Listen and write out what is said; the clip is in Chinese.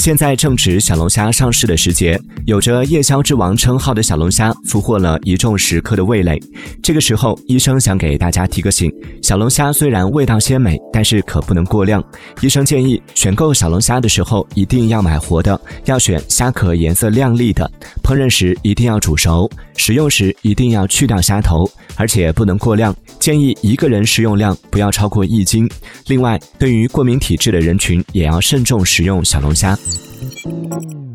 现在正值小龙虾上市的时节，有着夜宵之王称号的小龙虾俘获了一众食客的味蕾。这个时候，医生想给大家提个醒：小龙虾虽然味道鲜美，但是可不能过量。医生建议选购小龙虾的时候一定要买活的，要选虾壳颜色亮丽的。烹饪时一定要煮熟，食用时一定要去掉虾头，而且不能过量。建议一个人食用量不要超过一斤。另外，对于过敏体质的人群，也要慎重食用小龙虾。Música